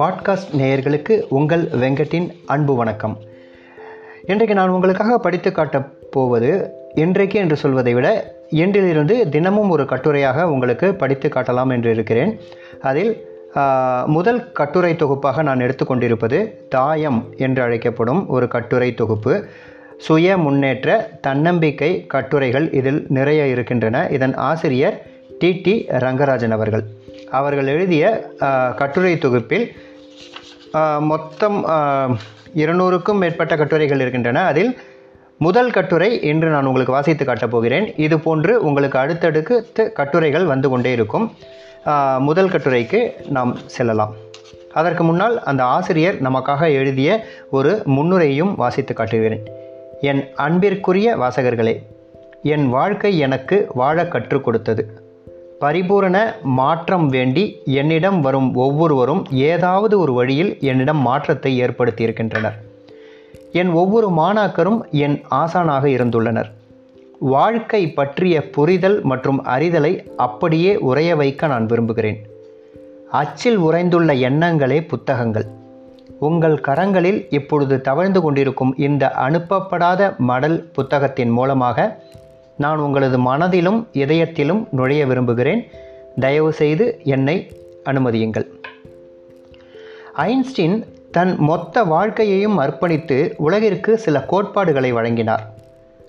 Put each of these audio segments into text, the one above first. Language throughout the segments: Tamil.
பாட்காஸ்ட் நேயர்களுக்கு உங்கள் வெங்கட்டின் அன்பு வணக்கம். இன்றைக்கு நான் உங்களுக்காக படித்து காட்டப் போவது இன்றைக்கு என்று சொல்வதை விட இன்றிலிருந்து தினமும் ஒரு கட்டுரையாக உங்களுக்கு படித்து காட்டலாம் என்று இருக்கிறேன். அதில் முதல் கட்டுரை தொகுப்பாக நான் எடுத்துக்கொண்டிருப்பது தாயம் என்று அழைக்கப்படும் ஒரு கட்டுரை தொகுப்பு. சுய முன்னேற்ற தன்னம்பிக்கை கட்டுரைகள் இதில் நிறைய இருக்கின்றன. இதன் ஆசிரியர் டி. டி. ரங்கராஜன் அவர்கள். அவர்கள் எழுதிய கட்டுரை தொகுப்பில் மொத்தம் இருநூறுக்கும் மேற்பட்ட கட்டுரைகள் இருக்கின்றன. அதில் முதல் கட்டுரை இன்று நான் உங்களுக்கு வாசித்து காட்டப் போகிறேன். இது போன்று உங்களுக்கு அடுத்தடுக்கு கட்டுரைகள் வந்து கொண்டே இருக்கும். முதல் கட்டுரைக்கு நாம் செல்லலாம். அதற்கு முன்னால் அந்த ஆசிரியர் நமக்காக எழுதிய ஒரு முன்னுரையும் வாசித்து காட்டுகிறேன். என் அன்பிற்குரிய வாசகர்களே என் வாழ்க்கை எனக்கு வாழ கற்றுக் கொடுத்தது. பரிபூரண மாற்றம் வேண்டி என்னிடம் வரும் ஒவ்வொருவரும் ஏதாவது ஒரு வழியில் என்னிடம் மாற்றத்தை ஏற்படுத்தியிருக்கின்றனர். என் ஒவ்வொரு மாணாக்கரும் என் ஆசானாக இருந்துள்ளனர். வாழ்க்கை பற்றிய புரிதல் மற்றும் அறிதலை அப்படியே உறைய வைக்க நான் விரும்புகிறேன். அச்சில் உறைந்துள்ள எண்ணங்களே புத்தகங்கள். உங்கள் கரங்களில் இப்பொழுது தவழ்ந்து கொண்டிருக்கும் இந்த அனுப்பப்படாத மடல் புத்தகத்தின் மூலமாக நான் உங்களது மனதிலும் இதயத்திலும் நுழைய விரும்புகிறேன். தயவு செய்து என்னை அனுமதியுங்கள். ஐன்ஸ்டீன் தன் மொத்த வாழ்க்கையையும் அர்ப்பணித்து உலகிற்கு சில கோட்பாடுகளை வழங்கினார்.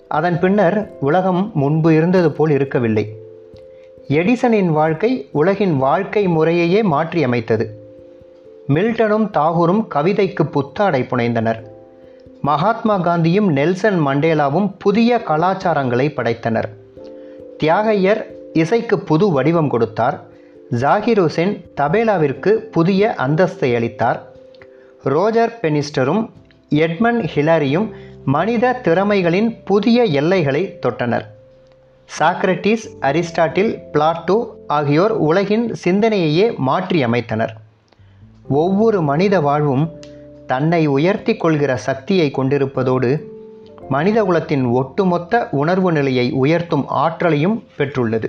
அதன் பின்னர் உலகம் முன்பு இருந்தது போல் இருக்கவில்லை. எடிசனின் வாழ்க்கை உலகின் வாழ்க்கை முறையையே மாற்றியமைத்தது. மில்டனும் தாகூரும் கவிதைக்கு புத்தாடை புனைந்தனர். மகாத்மா காந்தியும் நெல்சன் மண்டேலாவும் புதிய கலாச்சாரங்களை படைத்தனர். தியாகையர் இசைக்கு புது வடிவம் கொடுத்தார். ஜாகிர் ஹுசேன் தபேலாவிற்கு புதிய அந்தஸ்தை அளித்தார். ரோஜர் பெனிஸ்டரும் எட்மன் ஹிலாரியும் மனித திறமைகளின் புதிய எல்லைகளை தொட்டனர். சாக்ரட்டிஸ் அரிஸ்டாட்டில் பிளாட்டோ ஆகியோர் உலகின் சிந்தனையையே மாற்றியமைத்தனர். ஒவ்வொரு மனித வாழ்வும் தன்னை உயர்த்தி கொள்கிற சக்தியை கொண்டிருப்பதோடு மனிதகுலத்தின் ஒட்டுமொத்த உணர்வு நிலையை உயர்த்தும் ஆற்றலையும் பெற்றுள்ளது.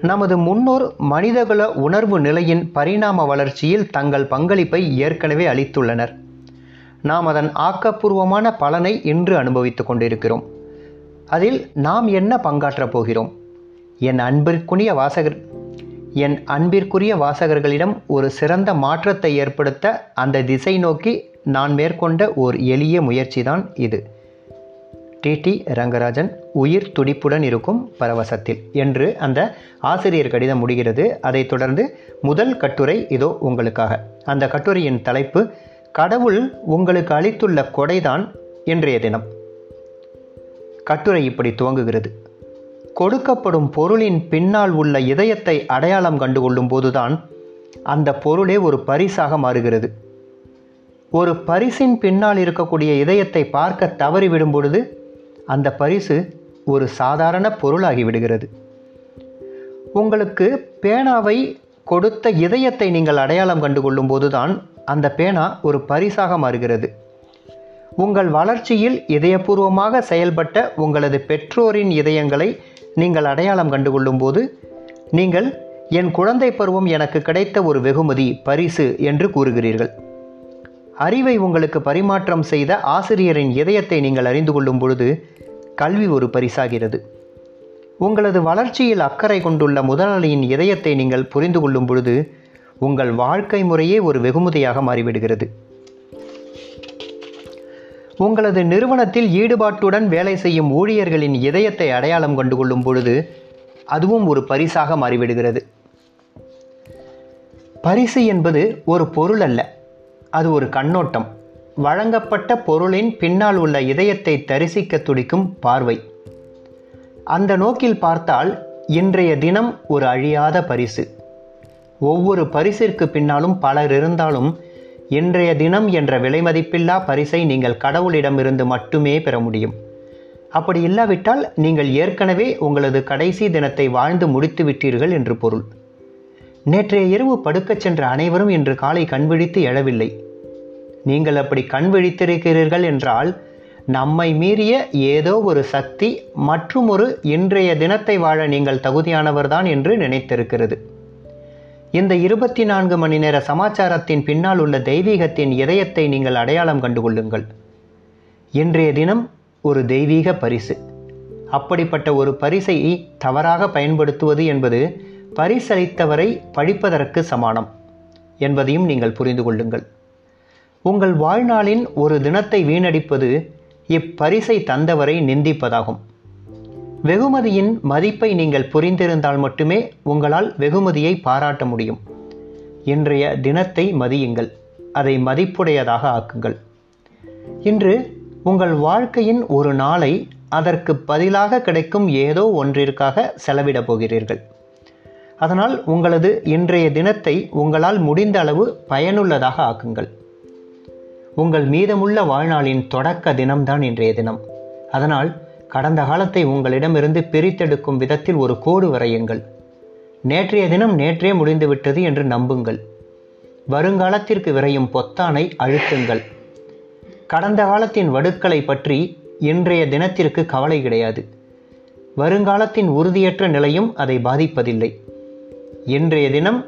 நமது முன்னோர் மனிதகுல உணர்வு நிலையின் பரிணாம வளர்ச்சியில் தங்கள் பங்களிப்பை ஏற்கனவே அளித்துள்ளனர். நாம் அதன் ஆக்கப்பூர்வமான பலனை இன்று அனுபவித்துக் கொண்டிருக்கிறோம். அதில் நாம் என்ன பங்காற்றப் போகிறோம்? என் அன்பிற்குரிய வாசகர் என் அன்பிற்குரிய வாசகர்களிடம் ஒரு சிறந்த மாற்றத்தை ஏற்படுத்த அந்த திசை நோக்கி நான் மேற்கொண்ட ஓர் எளிய முயற்சிதான் இது. டிடி ரங்கராஜன் உயிர் துடிப்புடன் இருக்கும் பரவசத்தில். என்று அந்த ஆசிரியர் கடிதம் முடிகிறது. அதைத் தொடர்ந்து முதல் கட்டுரை இதோ உங்களுக்காக. அந்த கட்டுரையின் தலைப்பு கடவுள் உங்களுக்கு அளித்துள்ள கொடைதான் இன்றைய தினம். கட்டுரை இப்படி துவங்குகிறது. கொடுக்கப்படும் பொருளின் பின்னால் உள்ள இதயத்தை அடையாளம் கண்டுகொள்ளும் போதுதான் அந்த பொருளே ஒரு பரிசாக மாறுகிறது. ஒரு பரிசின் பின்னால் இருக்கக்கூடிய இதயத்தை பார்க்க தவறிவிடும் பொழுது அந்த பரிசு ஒரு சாதாரண பொருளாகி விடுகிறது. உங்களுக்கு பேனாவை கொடுத்த இதயத்தை நீங்கள் அடையாளம் கண்டுகொள்ளும் போதுதான் அந்த பேனா ஒரு பரிசாக மாறுகிறது. உங்கள் வளர்ச்சியில் இதயபூர்வமாக செயல்பட்ட உங்களது பெற்றோரின் இதயங்களை நீங்கள் அடையாளம் கண்டுகொள்ளும் போது நீங்கள் என் குழந்தை பருவம் எனக்கு கிடைத்த ஒரு வெகுமதி பரிசு என்று கூறுகிறீர்கள். அறிவை உங்களுக்கு பரிமாற்றம் செய்த ஆசிரியரின் இதயத்தை நீங்கள் அறிந்து கொள்ளும் பொழுது கல்வி ஒரு பரிசாகிறது. உங்களது வளர்ச்சியில் அக்கறை கொண்டுள்ள முதலாளியின் இதயத்தை நீங்கள் புரிந்து கொள்ளும் பொழுது உங்கள் வாழ்க்கை முறையே ஒரு வெகுமதியாக மாறிவிடுகிறது. உங்களது நிறுவனத்தில் ஈடுபாட்டுடன் வேலை செய்யும் ஊழியர்களின் இதயத்தை அடையாளம் கண்டு கொள்ளும் பொழுது அதுவும் ஒரு பரிசாக மாறிவிடுகிறது. பரிசு என்பது ஒரு பொருள் அல்ல அது ஒரு கண்ணோட்டம். வழங்கப்பட்ட பொருளின் பின்னால் உள்ள இதயத்தை தரிசிக்க துடிக்கும் பார்வை. அந்த நோக்கில் பார்த்தால் இன்றைய தினம் ஒரு அழியாத பரிசு. ஒவ்வொரு பரிசிற்கு பின்னாலும் பலர் இருந்தாலும் இன்றைய தினம் என்ற விலைமதிப்பில்லா பரிசை நீங்கள் கடவுளிடமிருந்து மட்டுமே பெற முடியும். அப்படி இல்லாவிட்டால் நீங்கள் ஏற்கனவே உங்களது கடைசி தினத்தை வாழ்ந்து முடித்து விட்டீர்கள் என்று பொருள். நேற்றைய இரவு படுக்கச் சென்ற அனைவரும் இன்று காலை கண்விழித்து எழவில்லை. நீங்கள் அப்படி கண் விழித்திருக்கிறீர்கள் என்றால் நம்மை மீறிய ஏதோ ஒரு சக்தி மற்றும் ஒரு இன்றைய தினத்தை வாழ நீங்கள் தகுதியானவர்தான் என்று நினைத்திருக்கிறது. இந்த இருபத்தி நான்கு மணி நேர சமாச்சாரத்தின் பின்னால் உள்ள தெய்வீகத்தின் இதயத்தை நீங்கள் அடையாளம் கண்டுகொள்ளுங்கள். இன்றைய தினம் ஒரு தெய்வீக பரிசு. அப்படிப்பட்ட ஒரு பரிசை தவறாக பயன்படுத்துவது என்பது பரிசளித்தவரை பழிப்பதற்கு சமானம் என்பதையும் நீங்கள் புரிந்து கொள்ளுங்கள். உங்கள் வாழ்நாளின் ஒரு தினத்தை வீணடிப்பது இப்பரிசை தந்தவரை நிந்திப்பதாகும். வெகுமதியின் மதிப்பை நீங்கள் புரிந்திருந்தால் மட்டுமே உங்களால் வெகுமதியை பாராட்ட முடியும். இன்றைய தினத்தை மதியுங்கள். அதை மதிப்புடையதாக ஆக்குங்கள். இன்று உங்கள் வாழ்க்கையின் ஒரு நாளை அதற்கு பதிலாக கிடைக்கும் ஏதோ ஒன்றிற்காக செலவிடப் போகிறீர்கள். அதனால் உங்களது இன்றைய தினத்தை உங்களால் முடிந்த அளவு பயனுள்ளதாக ஆக்குங்கள். உங்கள் மீதமுள்ள வாழ்நாளின் தொடக்க தினம்தான் இன்றைய தினம். அதனால் கடந்த காலத்தை உங்களிடமிருந்து பிரித்தெடுக்கும் விதத்தில் ஒரு கோடு வரையுங்கள். நேற்றைய தினம் நேற்றே முடிந்துவிட்டது என்று நம்புங்கள். வருங்காலத்திற்கு விரையும் பொத்தானை அழுத்துங்கள். கடந்த காலத்தின் வடுக்களை பற்றி இன்றைய தினத்திற்கு கவலை கிடையாது. வருங்காலத்தின் உறுதியற்ற நிலையும் அதை பாதிப்பதில்லை. இன்றைய தினம்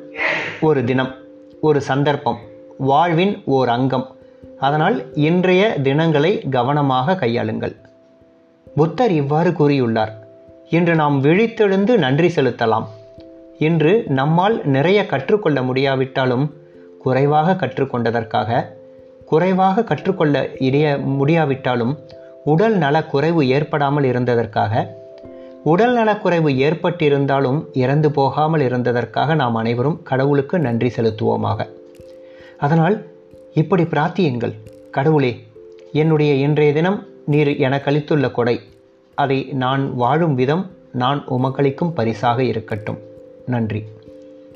ஒரு தினம் ஒரு சந்தர்ப்பம் வாழ்வின் ஓர் அங்கம். அதனால் இன்றைய தினங்களை கவனமாக கையாளுங்கள். புத்தர் இவ்வாறு கூறியுள்ளார் இன்று நாம் விழித்தெழுந்து நன்றி செலுத்தலாம். இன்று நம்மால் நிறைய கற்றுக்கொள்ள முடியாவிட்டாலும் குறைவாக கற்றுக்கொண்டதற்காக குறைவாக கற்றுக்கொள்ள இடைய முடியாவிட்டாலும் உடல் நலக்குறைவு குறைவு ஏற்படாமல் இருந்ததற்காக உடல் நலக்குறைவு ஏற்பட்டிருந்தாலும் இறந்து போகாமல் இருந்ததற்காக நாம் அனைவரும் கடவுளுக்கு நன்றி செலுத்துவோமாக. அதனால் இப்படி பிரார்த்தியுங்கள். கடவுளே என்னுடைய இன்றைய தினம் நீர் எனக்களித்துள்ள கொடை. அதை நான் வாழும் விதம் நான் உமக்களிக்கும் பரிசாக இருக்கட்டும். நன்றி.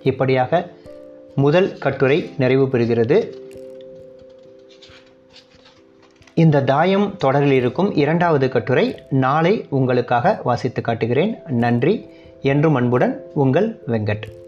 இப்படியாக முதல் கட்டுரை நிறைவு பெறுகிறது. இந்த தாயம் தொடரில் இருக்கும் இரண்டாவது கட்டுரை நாளை உங்களுக்காக வாசித்து காட்டுகிறேன். நன்றி. என்றும் அன்புடன் உங்கள் வெங்கட்.